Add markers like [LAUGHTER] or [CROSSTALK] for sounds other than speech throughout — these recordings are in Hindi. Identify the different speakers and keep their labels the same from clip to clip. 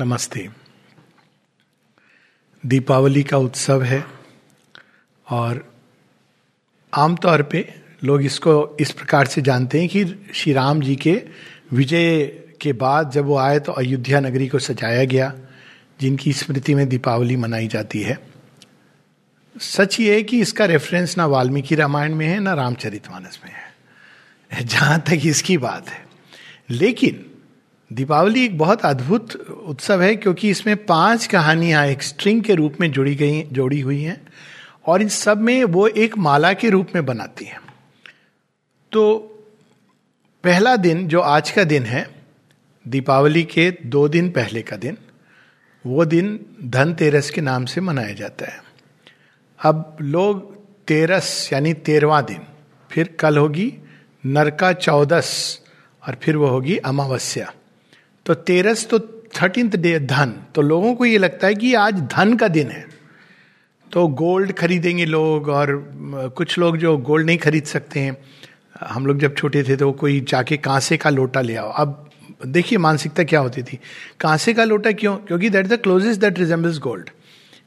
Speaker 1: नमस्ते। दीपावली का उत्सव है और आमतौर पे लोग इसको इस प्रकार से जानते हैं कि श्री राम जी के विजय के बाद जब वो आए तो अयोध्या नगरी को सजाया गया, जिनकी स्मृति में दीपावली मनाई जाती है। सच ये है कि इसका रेफरेंस ना वाल्मीकि रामायण में है, ना रामचरितमानस में है। जहाँ तक इसकी बात है। लेकिन दीपावली एक बहुत अद्भुत उत्सव है क्योंकि इसमें पाँच कहानियाँ एक स्ट्रिंग के रूप में जुड़ी गई, जोड़ी हुई हैं और इन सब में वो एक माला के रूप में बनाती हैं। तो पहला दिन, जो आज का दिन है, दीपावली के दो दिन पहले का दिन, वो दिन धनतेरस के नाम से मनाया जाता है। अब लोग तेरस यानी तेरवा दिन, फिर कल होगी नरका चौदस और फिर वो होगी अमावस्या। तो तेरस तो थर्टींथ डे धन। तो लोगों को ये लगता है कि आज धन का दिन है। तो गोल्ड खरीदेंगे लोग और कुछ लोग जो गोल्ड नहीं खरीद सकते हैं, हम लोग जब छोटे थे तो कोई जाके कांसे का लोटा ले आओ। अब देखिए मानसिकता क्या होती थी। कांसे का लोटा क्यों? क्योंकि that the closest that resembles gold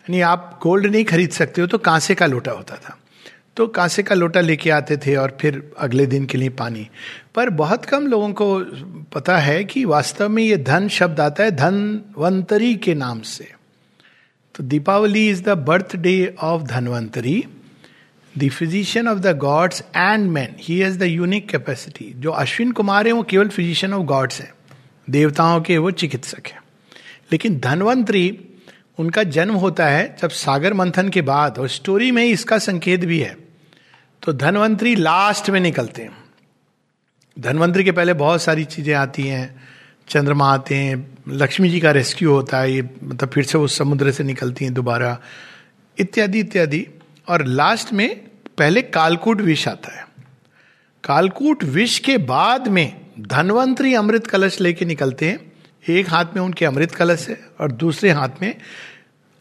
Speaker 1: यानी आप गोल्ड नहीं खरीद सकते हो तो कांसे का लोटा होता था। तो कांसे का लोटा लेके आते थे और फिर अगले दिन के लिए पानी। पर बहुत कम लोगों को पता है कि वास्तव में ये धन शब्द आता है धनवंतरी के नाम से। तो Deepavali is the birthday of Dhanvantari. The physician of the gods and man he has the unique capacity जो अश्विन कुमार है, वो केवल फिजिशियन ऑफ़ गॉड्स है। देवताओं के वो चिकित्सक है। लेकिन धनवंतरी, उनका जन्म होता है जब सागर मंथन के बाद, और स्टोरी में इसका संकेत भी है। तो धनवंतरी लास्ट में निकलते हैं। धनवंतरी के पहले बहुत सारी चीज़ें आती हैं, चंद्रमा आते हैं, लक्ष्मी जी का रेस्क्यू होता है, ये मतलब फिर से वो समुद्र से निकलती हैं दोबारा, इत्यादि इत्यादि। और लास्ट में पहले कालकूट विष आता है। कालकूट विष के बाद में धनवंतरी अमृत कलश लेके निकलते हैं। एक हाथ में उनके अमृत कलश है और दूसरे हाथ में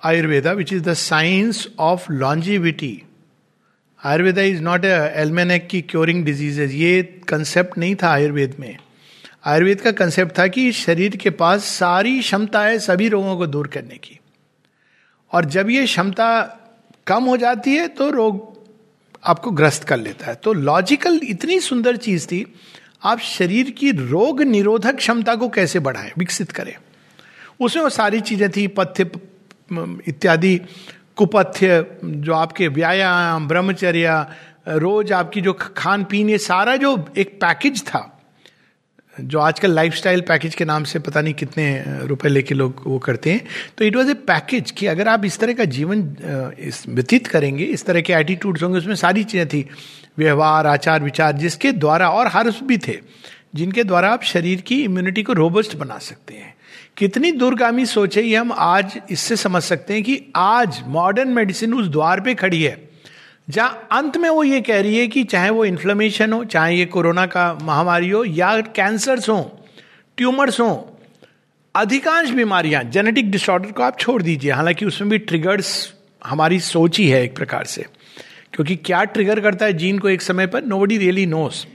Speaker 1: Ayurveda which is the science of longevity Ayurveda is not almanac की क्योरिंग डिजीजेज ये कंसेप्ट नहीं था आयुर्वेद में। आयुर्वेद का कंसेप्ट था कि शरीर के पास सारी क्षमता है सभी रोगों को दूर करने की। और जब ये क्षमता कम हो जाती है तो रोग आपको ग्रस्त कर लेता है। तो लॉजिकल इतनी सुंदर चीज़ थी, आप शरीर की रोग निरोधक क्षमता को कैसे बढ़ाएँ, विकसित करें। उसमें वो सारी चीज़ें थी, पथ्य, इत्यादि कुपथ्य, जो आपके व्यायाम, ब्रह्मचर्य, रोज आपकी जो खान पीन, ये सारा जो एक पैकेज था, जो आजकल लाइफस्टाइल पैकेज के नाम से पता नहीं कितने रुपए लेके लोग वो करते हैं। तो इट वॉज़ ए पैकेज कि अगर आप इस तरह का जीवन व्यतीत करेंगे, इस तरह के एटीट्यूड्स होंगे, उसमें सारी चीज़ें थी। व्यवहार, आचार, विचार, जिसके द्वारा और हर्ष भी थे, जिनके द्वारा आप शरीर की इम्यूनिटी को रोबस्ट बना सकते हैं। कितनी दूरगामी सोच है ये हम आज इससे समझ सकते हैं कि आज मॉडर्न मेडिसिन उस द्वार पे खड़ी है, जहाँ अंत में वो ये कह रही है कि चाहे वो इन्फ्लेमेशन हो, चाहे ये कोरोना का महामारी हो, या कैंसर्स हो ट्यूमर्स हो, अधिकांश बीमारियाँ जेनेटिक डिसऑर्डर को आप छोड़ दीजिए। हालाँकि उसमें भी ट्रिगर्स हमारी सोच ही है एक प्रकार से, क्योंकि क्या ट्रिगर करता है जीन को एक समय पर? नो बडी रियली नोस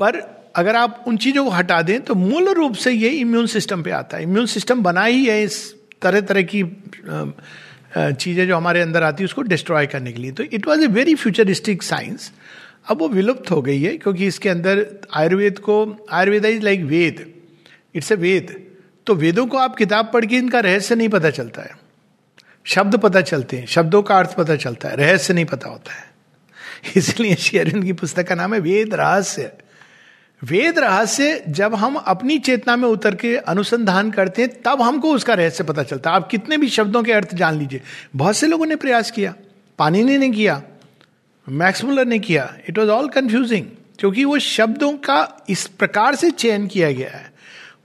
Speaker 1: पर अगर आप उन चीज़ों को हटा दें तो मूल रूप से ये इम्यून सिस्टम पे आता है। इम्यून सिस्टम बना ही है इस तरह तरह की चीज़ें जो हमारे अंदर आती है, उसको डिस्ट्रॉय करने के लिए। तो it was a very futuristic science अब वो विलुप्त हो गई है, क्योंकि इसके अंदर आयुर्वेद को, Ayurveda is like Veda. It's a Veda. तो वेदों को आप किताब पढ़ के इनका रहस्य नहीं पता चलता है। शब्द पता चलते हैं, शब्दों का अर्थ पता चलता है, रहस्य नहीं पता होता है। [LAUGHS] इसलिए शेरविंद की पुस्तक का नाम है वेद रहस्य। वेद रहस्य जब हम अपनी चेतना में उतर के अनुसंधान करते हैं, तब हमको उसका रहस्य पता चलता है। आप कितने भी शब्दों के अर्थ जान लीजिए। बहुत से लोगों ने प्रयास किया। पानी ने किया। मैक्समुलर ने किया। इट वॉज़ ऑल कंफ्यूजिंग क्योंकि वो शब्दों का इस प्रकार से चयन किया गया है।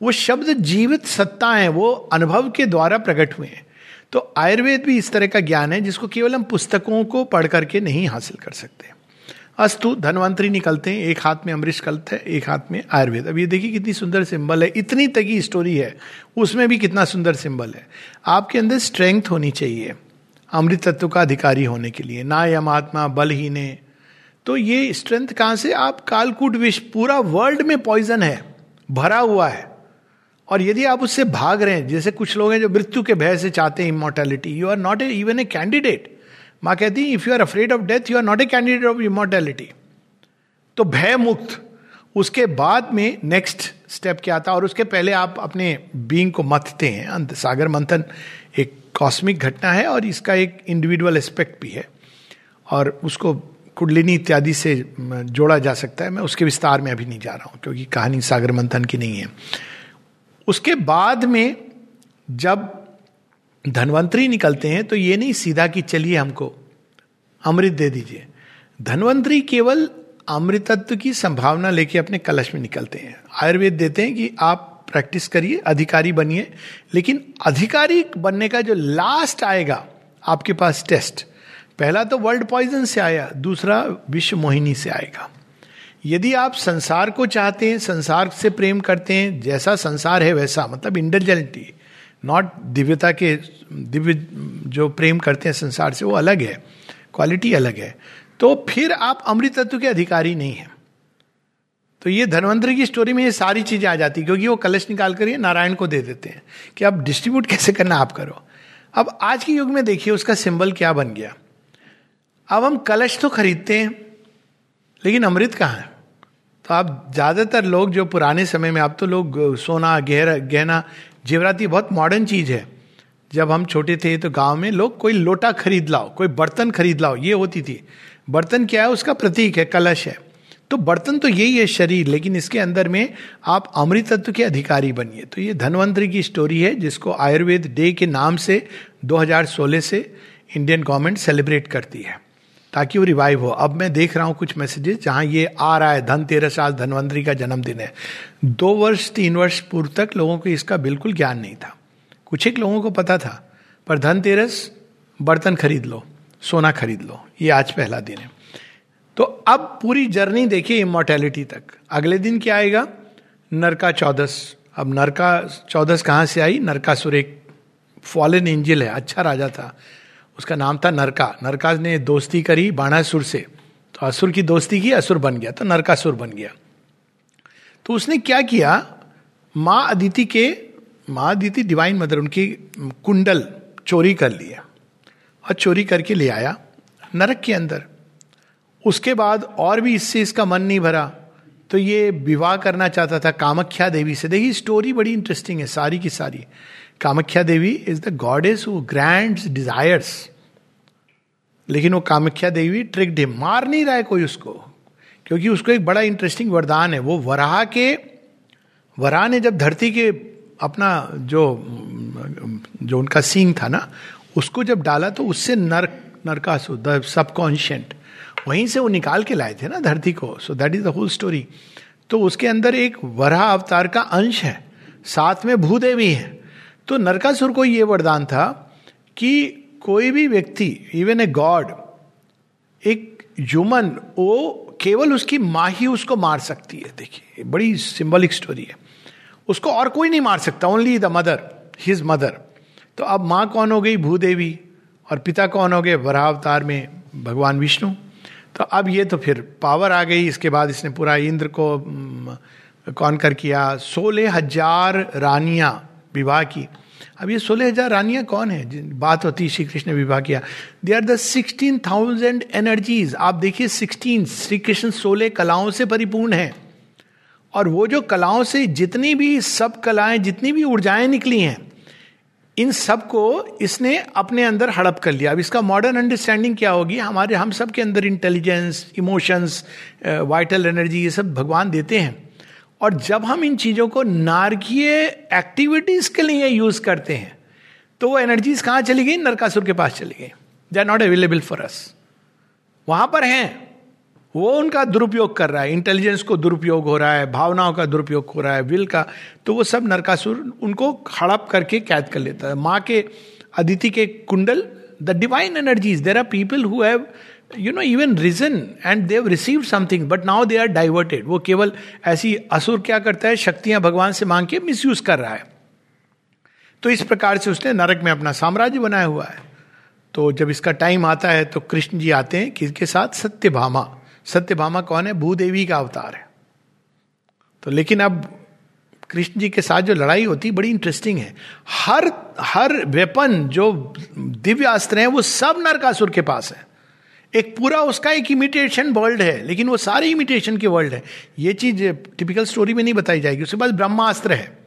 Speaker 1: वो शब्द जीवित सत्ता है। वो अनुभव के द्वारा प्रकट हुए हैं। तो आयुर्वेद भी इस तरह का ज्ञान है, जिसको केवल हम पुस्तकों को पढ़ करके नहीं हासिल कर सकते। अस्तु, धनवंतरी निकलते हैं, एक हाथ में अमरीश कल्त है, एक हाथ में आयुर्वेद। अब ये देखिए कितनी सुंदर सिंबल है, इतनी तकी स्टोरी है, उसमें भी कितना सुंदर सिंबल है। आपके अंदर स्ट्रेंथ होनी चाहिए, अमृत तत्व का अधिकारी होने के लिए, ना यम आत्मा, बल ही ने। तो ये स्ट्रेंथ कहाँ से, आप कालकूट विष, पूरा वर्ल्ड में पॉइजन है, भरा हुआ है। और यदि आप उससे भाग रहे हैं, जैसे कुछ लोग हैं जो मृत्यु के भय से चाहते हैं immortality you are not even a candidate माँ कहती if you are afraid of death you are not a candidate of immortality तो भय मुक्त उसके बाद में नेक्स्ट स्टेप क्या आता और उसके पहले आप अपने बींग को मथते हैं। अंत, सागर मंथन एक कॉस्मिक घटना है और इसका एक इंडिविजुअल एस्पेक्ट भी है। और उसको कुंडलिनी इत्यादि से जोड़ा जा सकता है। मैं उसके विस्तार में अभी नहीं जा रहा हूँ, क्योंकि कहानी सागर मंथन की नहीं है। उसके बाद में जब धनवंतरी निकलते हैं तो ये नहीं सीधा कि चलिए हमको अमृत दे दीजिए। धनवंतरी केवल अमृतत्व की संभावना लेके अपने कलश में निकलते हैं। आयुर्वेद देते हैं कि आप प्रैक्टिस करिए, अधिकारी बनिए, लेकिन अधिकारी बनने का जो लास्ट आएगा, आपके पास टेस्ट पहला तो वर्ल्ड पॉइजन से आया, दूसरा विश्व मोहिनी से आएगा। यदि आप संसार को चाहते हैं, संसार से प्रेम करते हैं, जैसा संसार है वैसा मतलब इंटेलिजेंटी नॉट दिव्यता के, दिव्य जो प्रेम करते हैं संसार से, वो अलग है। क्वालिटी अलग है। तो फिर आप अमृत तत्व के अधिकारी नहीं हैं। तो ये धनवंतरी की स्टोरी में ये सारी चीज़ें आ जाती क्योंकि वो कलश निकाल कर ये नारायण को दे देते हैं कि आप डिस्ट्रीब्यूट कैसे करना आप करो। अब आज के युग में देखिए, उसका सिंबल क्या बन गया। अब हम कलश तो खरीदते हैं, लेकिन अमृत कहाँ है? तो आप ज़्यादातर लोग जो पुराने समय में, आप तो लोग सोना, गहरा, गहना जेवराती बहुत मॉडर्न चीज़ है। जब हम छोटे थे तो गाँव में लोग कोई लोटा खरीद लाओ, कोई बर्तन खरीद लाओ, ये होती थी। बर्तन क्या है? उसका प्रतीक है, कलश है। तो बर्तन तो यही है शरीर, लेकिन इसके अंदर में आप अमृत तत्व के अधिकारी बनिए। तो ये धनवंतरी की स्टोरी है, जिसको आयुर्वेद डे के नाम से 2016 से इंडियन गवर्नमेंट सेलिब्रेट करती है। ताकि वो रिवाइव हो। अब मैं देख रहा हूँ कुछ मैसेजेस जहाँ ये आ रहा है, धन तेरह साल, धनवंतरी का जन्मदिन है। दो वर्ष, तीन वर्ष पूर्व तक लोगों को इसका बिल्कुल ज्ञान नहीं था। कुछ एक लोगों को पता था, पर धनतेरस बर्तन खरीद लो, सोना खरीद लो, ये आज पहला दिन है। तो अब पूरी जर्नी देखिए इमोर्टैलिटी तक। अगले दिन क्या आएगा? नरका चौदस। अब नरका चौदस कहाँ से आई? नरकासुर, एक फॉलन एंजल है अच्छा राजा था। उसका नाम था नरका। नरका ने दोस्ती करी बाणासुर से। तो असुर की दोस्ती की, असुर बन गया। तो नरकासुर बन गया। तो उसने क्या किया? माँ अदिति के, माँ अदिति डिवाइन मदर उनकी कुंडल चोरी कर लिया और चोरी करके ले आया नरक के अंदर। उसके बाद और भी इससे इसका मन नहीं भरा। तो ये विवाह करना चाहता था कामख्या देवी से। देखिए स्टोरी बड़ी इंटरेस्टिंग है, सारी की सारी। Kamakhya Devi is the goddess who grants desires लेकिन वो कामख्या देवी ट्रिक हिम मार नहीं रहा है कोई उसको, क्योंकि उसको एक बड़ा इंटरेस्टिंग वरदान है। वो वराह के, वराह ने जब धरती के अपना जो जो उनका सींग था ना, उसको जब डाला तो उससे नर्क नरकासु द सबकॉन्शियंट वहीं से वो निकाल के लाए थे ना धरती को। So that is the whole story तो उसके अंदर एक वरा अवतार का अंश है। साथ में भूदेवी है। तो नरकासुर को ये वरदान था कि कोई भी व्यक्ति इवन ए गॉड एक ह्यूमन वो केवल उसकी माँ ही उसको मार सकती है। देखिए, बड़ी सिंबलिक स्टोरी है। उसको और कोई नहीं मार सकता only the mother his mother तो अब माँ कौन हो गई? भूदेवी। और पिता कौन हो गए? वरावतार में भगवान विष्णु। तो अब ये तो फिर पावर आ गई, इसके बाद इसने पूरा इंद्र को कौन कर किया। सोलह हज़ार रानियाँ विवाह की। अब ये सोलह हज़ार रानियाँ कौन है? जिन, बात होती श्री कृष्ण ने विवाह किया। They are the sixteen thousand energies आप देखिए सिक्सटीन श्री कृष्ण सोलह कलाओं से परिपूर्ण है। और वो जो कलाओं से जितनी भी सब कलाएँ, जितनी भी ऊर्जाएँ निकली हैं इन सबको इसने अपने अंदर हड़प कर लिया। अब इसका मॉडर्न अंडरस्टैंडिंग क्या होगी? हमारे, हम सब के अंदर इंटेलिजेंस इमोशंस वाइटल एनर्जी ये सब भगवान देते हैं। और जब हम इन चीज़ों को नारकीय एक्टिविटीज़ के लिए यूज़ करते हैं तो वो एनर्जीज कहाँ चली गई? नरकासुर के पास चली गई। They are not available for us वहाँ पर हैं। वो उनका दुरुपयोग कर रहा है। इंटेलिजेंस को दुरुपयोग हो रहा है, भावनाओं का दुरुपयोग हो रहा है विल का। तो वो सब नरकासुर उनको हड़प करके कैद कर लेता है। माँ के, अदिति के कुंडल the divine energies there are people who have you know even reason and they receive something but now they are diverted वो केवल ऐसी असुर क्या करता है? शक्तियाँ भगवान से मांग के मिस कर रहा है। तो इस प्रकार से उसने नरक में अपना साम्राज्य बनाया हुआ है। तो जब इसका टाइम आता है तो कृष्ण जी आते हैं किसके साथ सत्यभामा। सत्यभामा कौन है? भूदेवी का अवतार है। तो लेकिन अब कृष्ण जी के साथ जो लड़ाई होती, बड़ी इंटरेस्टिंग है। हर हर वेपन जो दिव्य अस्त्र हैं, वो सब नरकासुर के पास है। एक पूरा उसका एक इमिटेशन वर्ल्ड है, लेकिन वो सारे इमिटेशन के वर्ल्ड है। ये चीज़ टिपिकल स्टोरी में नहीं बताई जाएगी। उसके पास ब्रह्मास्त्र है।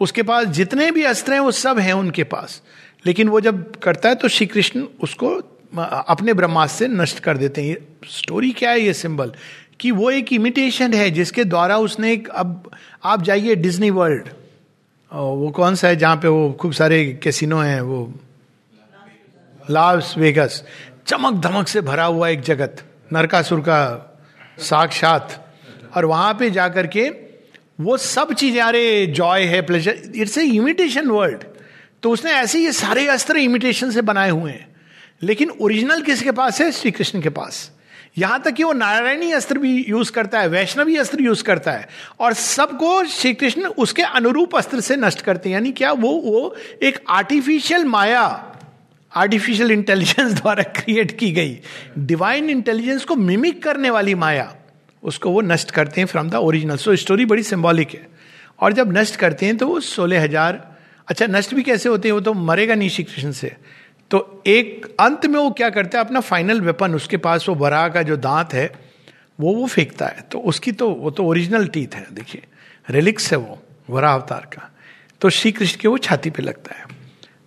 Speaker 1: उसके पास जितने भी अस्त्र हैं, वो सब हैं उनके पास। लेकिन वो जब करता है तो श्री कृष्ण उसको अपने ब्रह्मास्त्र से नष्ट कर देते हैं। स्टोरी क्या है ये सिंबल कि वो एक इमिटेशन है, जिसके द्वारा उसने एक, अब आप जाइए डिज्नी वर्ल्ड वो कौन सा है जहाँ पे वो खूब सारे कैसिनो हैं, वो? लास वेगस चमक धमक से भरा हुआ एक जगत, नरकासुर का साक्षात। और वहाँ पे जाकर के वो सब चीज़ें, अरे जॉय है pleasure it's a imitation world तो उसने ऐसे ये सारे अस्त्र इमिटेशन से बनाए हुए हैं। लेकिन ओरिजिनल किसके पास है? श्री कृष्ण के पास। यहाँ तक कि वो नारायणी अस्त्र भी यूज़ करता है, वैष्णवी अस्त्र यूज़ करता है और सबको श्री कृष्ण उसके अनुरूप अस्त्र से नष्ट करते हैं। यानी क्या वो वो एक आर्टिफिशियल माया आर्टिफिशियल इंटेलिजेंस [LAUGHS] द्वारा क्रिएट की गई। डिवाइन इंटेलिजेंस को मिमिक करने वाली माया, उसको वो नष्ट करते हैं from the original so story बड़ी सिंबॉलिक है। और जब नष्ट करते हैं तो वो सोलह हज़ार अच्छा नष्ट भी कैसे होते हैं? वो तो मरेगा नहीं श्री कृष्ण से। तो एक अंत में वो क्या करता है, अपना फाइनल वेपन उसके पास वो बरा का जो दांत है, वो वो फेंकता है। तो उसकी तो वो तो ओरिजिनल टीथ है, देखिए। रिलिक्स है वो वरा अवतार का। तो श्री कृष्ण के वो छाती पे लगता है।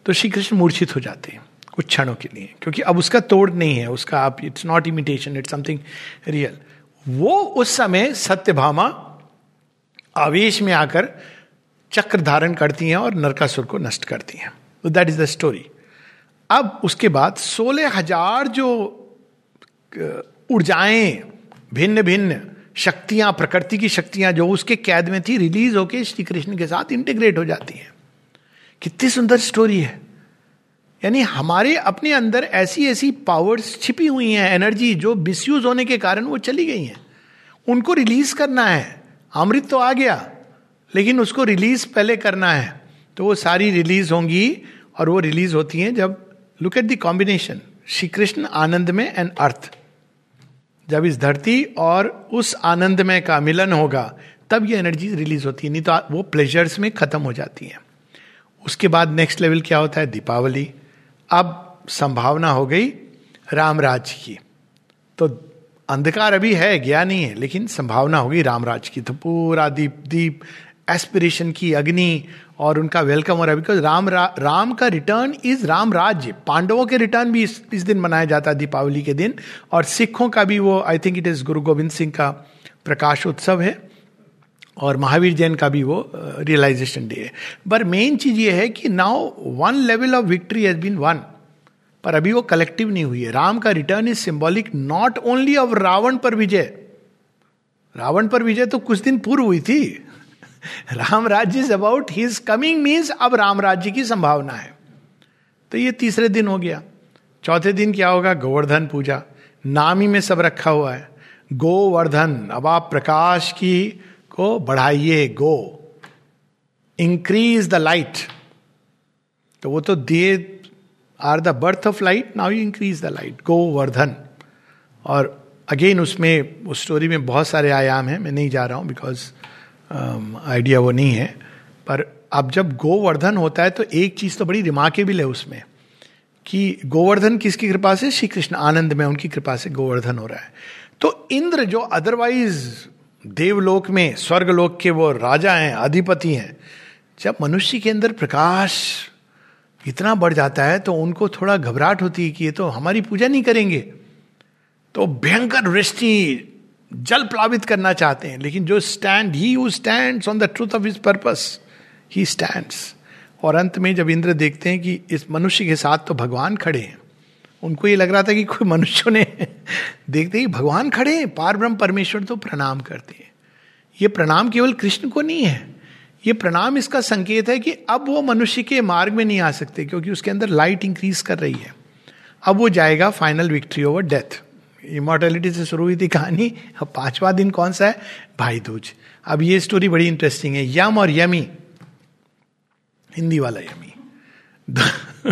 Speaker 1: तो श्री कृष्ण मूर्छित हो जाते हैं, कुछ क्षणों के लिए, क्योंकि अब उसका तोड़ नहीं है, उसका आप it's not imitation it's something real वो उस समय सत्यभामा आवेश में आकर चक्र धारण करती हैं और नरकासुर को नष्ट करती हैं। दैट इज़ द स्टोरी अब उसके बाद सोलह हज़ार जो ऊर्जाएँ, भिन्न भिन्न शक्तियाँ, प्रकृति की शक्तियाँ जो उसके कैद में थी, रिलीज़ होके श्री कृष्ण के साथ इंटीग्रेट हो जाती हैं। कितनी सुंदर स्टोरी है। यानी हमारे अपने अंदर ऐसी ऐसी पावर्स छिपी हुई हैं एनर्जी जो मिसयूज होने के कारण वो चली गई हैं। उनको रिलीज़ करना है। अमृत तो आ गया, लेकिन उसको रिलीज़ पहले करना है। तो वो सारी रिलीज़ होंगी और वो रिलीज़ होती हैं जब look at the combination Shri Krishna आनंद में एंड अर्थ जब इस धरती और उस आनंद में का मिलन होगा, तब ये एनर्जी रिलीज़ होती है। नहीं तो वो प्लेजर्स में खत्म हो जाती है। उसके बाद नेक्स्ट लेवल क्या होता है? दीपावली। अब संभावना हो गई रामराज की। तो अंधकार अभी है, गया नहीं है, लेकिन संभावना होगी रामराज की। तो पूरा दीप दीप एस्पिरेशन की अग्नि और उनका वेलकम हो रहा है बिकॉज़ राम रा, राम का रिटर्न इज़ राम राज्य। पांडवों के रिटर्न भी इस, इस दिन मनाया जाता है दीपावली के दिन। और सिखों का भी वो आई थिंक इट इज़ गुरु गोविंद सिंह का प्रकाश उत्सव है। और महावीर जैन का भी वो रियलाइजेशन डे है। पर मेन चीज़ ये है कि now one level of victory has been won पर अभी वो कलेक्टिव नहीं हुई है। राम का return is symbolic not only of Ravan पर विजय। रावण पर विजय तो कुछ दिन पूर्व हुई थी। [LAUGHS] राम राज्य is about his coming means अब राम राज्य की संभावना है। तो ये तीसरे दिन हो गया। चौथे दिन क्या होगा? गोवर्धन पूजा। नाम ही में सब रखा हुआ है। गोवर्धन, अब आप प्रकाश की को बढ़ाइए, गो। इंक्रीज द लाइट तो वो तो दिए are the birth of light now you increase the light Govardhan. और अगेन उसमें, उस स्टोरी में बहुत सारे आयाम हैं, मैं नहीं जा रहा हूँ बिकॉज़ आइडिया um, वो नहीं है पर अब जब गोवर्धन होता है तो एक चीज़ तो बड़ी रिमार्केबल है उसमें कि गोवर्धन किसकी कृपा से? श्री कृष्ण आनंद में उनकी कृपा से गोवर्धन हो रहा है। तो इंद्र जो अदरवाइज़ देवलोक में स्वर्गलोक के वो राजा हैं अधिपति हैं जब मनुष्य के अंदर प्रकाश इतना बढ़ जाता है तो उनको थोड़ा घबराहट होती है कि ये तो हमारी पूजा नहीं करेंगे। तो भयंकर वृष्टि जल प्लावित करना चाहते हैं, लेकिन जो stand he who stand on the truth of his purpose he stand और अंत में जब इंद्र देखते हैं कि इस मनुष्य के साथ तो भगवान खड़े हैं, उनको ये लग रहा था कि कोई मनुष्यों ने [LAUGHS] देखते ही भगवान खड़े हैं, पार ब्रह्म परमेश्वर तो प्रणाम करते हैं। ये प्रणाम केवल कृष्ण को नहीं है, ये प्रणाम इसका संकेत है कि अब वो मनुष्य के मार्ग में नहीं आ सकते, क्योंकि उसके अंदर लाइट इंक्रीज कर रही है। अब वो जाएगा final victory over death immortality से शुरू हुई थी कहानी अब पांचवा दिन कौन सा है? भाई दूज अब ये स्टोरी बड़ी इंटरेस्टिंग है। यम और यमी। हिंदी वाला यमी। दो,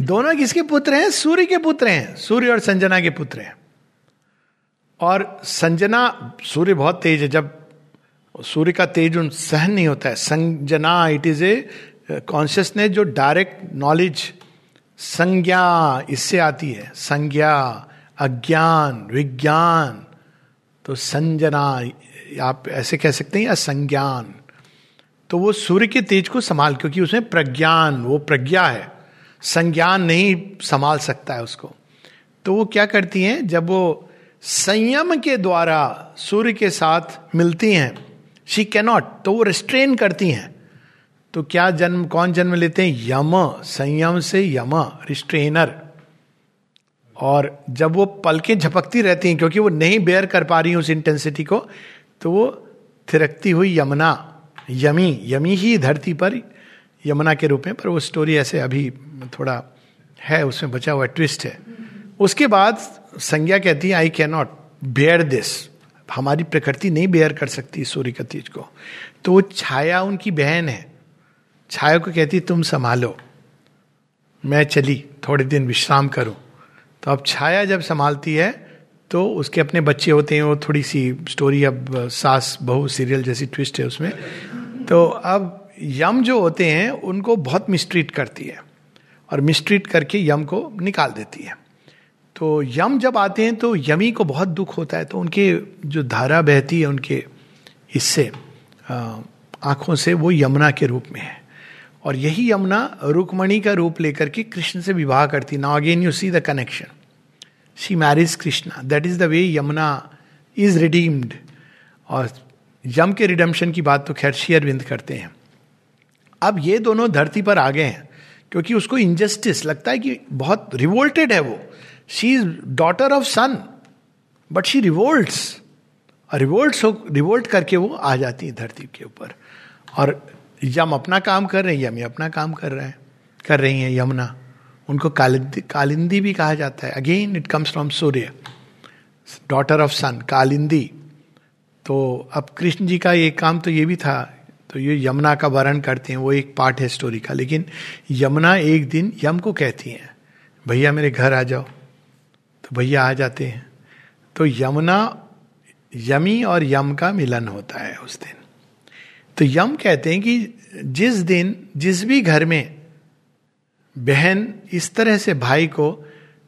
Speaker 1: दोनों किसके पुत्र हैं? सूर्य के पुत्र हैं। सूर्य और संजना के पुत्र हैं। और संजना सूर्य बहुत तेज है। जब सूर्य का तेज उन सहन नहीं होता है। Sanjana it is a consciousness जो डायरेक्ट नॉलेज संज्ञा इससे आती है। संज्ञा अज्ञान, विज्ञान तो संजना, आप ऐसे कह सकते हैं, या संज्ञान। तो वो सूर्य के तेज को संभाल, क्योंकि उसमें प्रज्ञान, वो प्रज्ञा है। संज्ञान नहीं संभाल सकता है उसको। तो वो क्या करती हैं, जब वो संयम के द्वारा सूर्य के साथ मिलती हैं शी कैनॉट तो वो रिस्ट्रेन करती हैं। तो क्या जन्म, कौन जन्म लेते हैं? यम, संयम से यम रिस्ट्रेनर और जब वो पलकें झपकती रहती हैं, क्योंकि वो नहीं बेयर कर पा रही उस इंटेंसिटी को तो वो थिरकती हुई यमुना, यमी यमी ही धरती पर, यमुना के रूप में, पर वो स्टोरी ऐसे अभी थोड़ा है, उसमें बचा हुआ ट्विस्ट है। उसके बाद संज्ञा कहती है I can not bear this हमारी प्रकृति नहीं बेयर कर सकती सूर्य का तेज को। तो वो छाया उनकी बहन है। छाया को कहती तुम संभालो। मैं चली, थोड़े दिन विश्राम करूँ। तो अब छाया जब संभालती है तो उसके अपने बच्चे होते हैं, वो थोड़ी सी स्टोरी अब, सास बहु सीरियल जैसी ट्विस्ट है उसमें। तो अब यम जो होते हैं, उनको बहुत मिस्ट्रीट करती है और मिस्ट्रीट करके यम को निकाल देती है। तो यम जब आते हैं तो यमी को बहुत दुख होता है तो उनके जो धारा बहती है, उनके हिस्से आँखों से वो यमुना के रूप में है। और यही यमुना रुकमणि का रूप लेकर के कृष्ण से विवाह करती। Now again you see the connection she marriage Krishna that is the way Yamuna is redeemed और यम के रिडम्शन की बात तो खैर शेयरविंद करते हैं। अब ये दोनों धरती पर आ गए हैं, क्योंकि उसको इनजस्टिस लगता है कि बहुत रिवोल्टेड है वो। She is daughter of sun but she revolt revolt revolt करके वो आ जाती है धरती के ऊपर। और यम अपना काम कर रहे हैं यमी अपना काम कर रहे हैं, कर रही हैं यमुना। उनको कालिंदी कालिंदी भी कहा जाता है। Again it comes from Surya daughter of sun Kalindi. तो अब कृष्ण जी का एक काम तो ये भी था तो ये यमुना का वर्ण करते हैं, वो एक पार्ट है स्टोरी का। लेकिन यमुना एक दिन यम को कहती हैं, भैया मेरे घर आ जाओ। तो भैया आ जाते हैं। तो यमुना, यमी और यम का मिलन होता है उस दिन। तो यम कहते हैं कि जिस दिन, जिस भी घर में बहन इस तरह से भाई को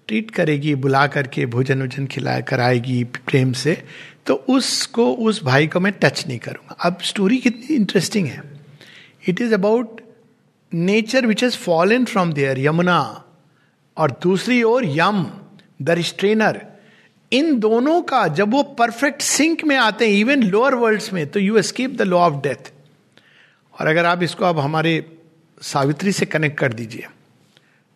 Speaker 1: ट्रीट करेगी, बुला करके भोजन वोजन खिला, कराएगी प्रेम से तो उसको, उस भाई को मैं टच नहीं करूँगा। अब स्टोरी कितनी इंटरेस्टिंग है। It is about nature which is fallen from there Yamuna, और दूसरी ओर यम द रिस्ट्रेनर इन दोनों का जब वो परफेक्ट सिंक में आते हैं इवन लोअर वर्ल्ड्स में तो you escape the law of death और अगर आप इसको अब हमारे सावित्री से कनेक्ट कर दीजिए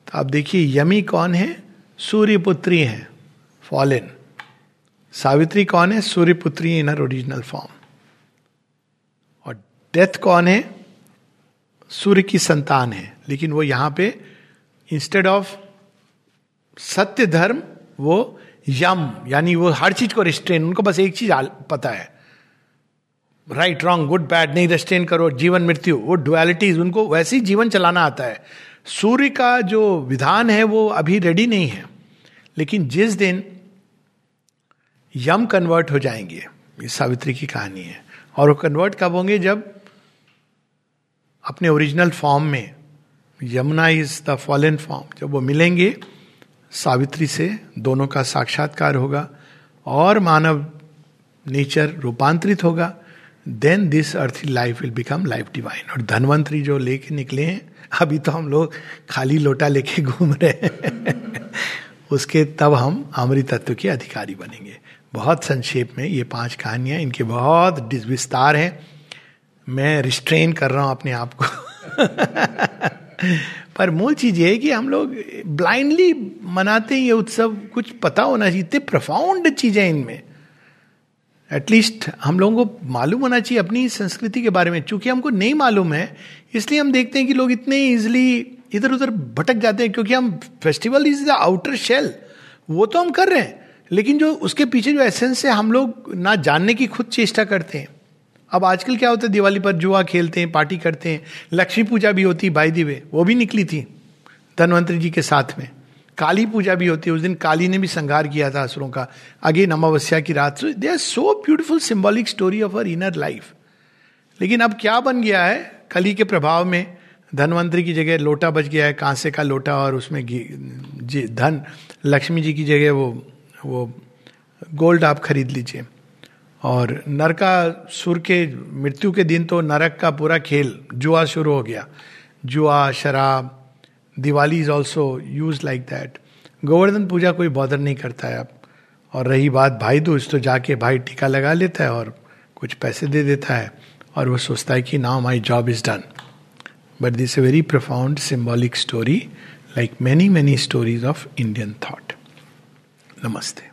Speaker 1: तो आप देखिए, यमी कौन है? सूर्य पुत्री है फॉलन सावित्री कौन है? सूर्य पुत्री इन हर ओरिजिनल फॉर्म और डेथ कौन है? सूर्य की संतान है, लेकिन वो यहाँ पे इंस्टेड ऑफ़ सत्य धर्म, वो यम, यानी वो हर चीज़ को रिस्ट्रेन उनको बस एक चीज़ पता है। राइट रॉन्ग गुड बैड नहीं रेस्टेन करो, जीवन मृत्यु, वो डुअलिटीज उनको वैसे ही जीवन चलाना आता है। सूर्य का जो विधान है, वो अभी रेडी नहीं है। लेकिन जिस दिन यम कन्वर्ट हो जाएँगे, ये सावित्री की कहानी है। और वो कन्वर्ट कब होंगे? जब अपने ओरिजिनल फॉर्म में, Yamuna is the fallen form जब वो मिलेंगे, सावित्री से दोनों का साक्षात्कार होगा और मानव नेचर रूपांतरित होगा। Then this earth life will become life divine और धनवंतरी जो लेके निकले हैं, अभी तो हम लोग खाली लोटा लेके [LAUGHS] घूम रहे हैं। उसके तब हम अमृत तत्व के अधिकारी बनेंगे। बहुत संक्षेप में ये पाँच कहानियाँ, इनके बहुत विस्तार हैं। मैं रिस्ट्रेन कर रहा हूँ अपने आप को। [LAUGHS] पर मूल चीज़ ये है कि हम लोग ब्लाइंडली मनाते हैं ये उत्सव। कुछ पता होना चाहिए, इतने प्रफाउंड चीज़ें इनमें। एटलीस्ट हम लोगों को मालूम होना चाहिए अपनी संस्कृति के बारे में। चूँकि हमको नहीं मालूम है, इसलिए हम देखते हैं कि लोग इतने इजिली इधर उधर भटक जाते हैं, क्योंकि हम festival is the outer shell वो तो हम कर रहे हैं, लेकिन जो उसके पीछे जो एसेंस है, हम लोग ना जानने की खुद चेष्टा करते हैं। अब आजकल क्या होता है, दिवाली पर जुआ खेलते हैं, पार्टी करते हैं, लक्ष्मी पूजा भी होती है बाई दिवे वो भी निकली थी, धनवंतरी जी के साथ में। काली पूजा भी होती है, उस दिन काली ने भी संहार किया था असुरों का। अगेन अमावस्या की रात they are so beautiful symbolic story of our inner life लेकिन अब क्या बन गया है? कली के प्रभाव में धनवंतरी की जगह लोटा बच गया है, कांसे का लोटा और उसमें जी, धन। लक्ष्मी जी की जगह वो वो गोल्ड आप खरीद लीजिए। और नरका सुर के, मृत्यु के दिन तो नरक का पूरा खेल, जुआ शुरू हो गया। जुआ, शराब Diwali is also use like that Govardhan Puja कोई बॉदर नहीं करता है अब। और रही बात भाई दूज तो जाके भाई टीका लगा लेता है और कुछ पैसे दे देता है और वो सोचता है कि now my job is done but this a very profound symbolic story like many many stories of Indian thought नमस्ते।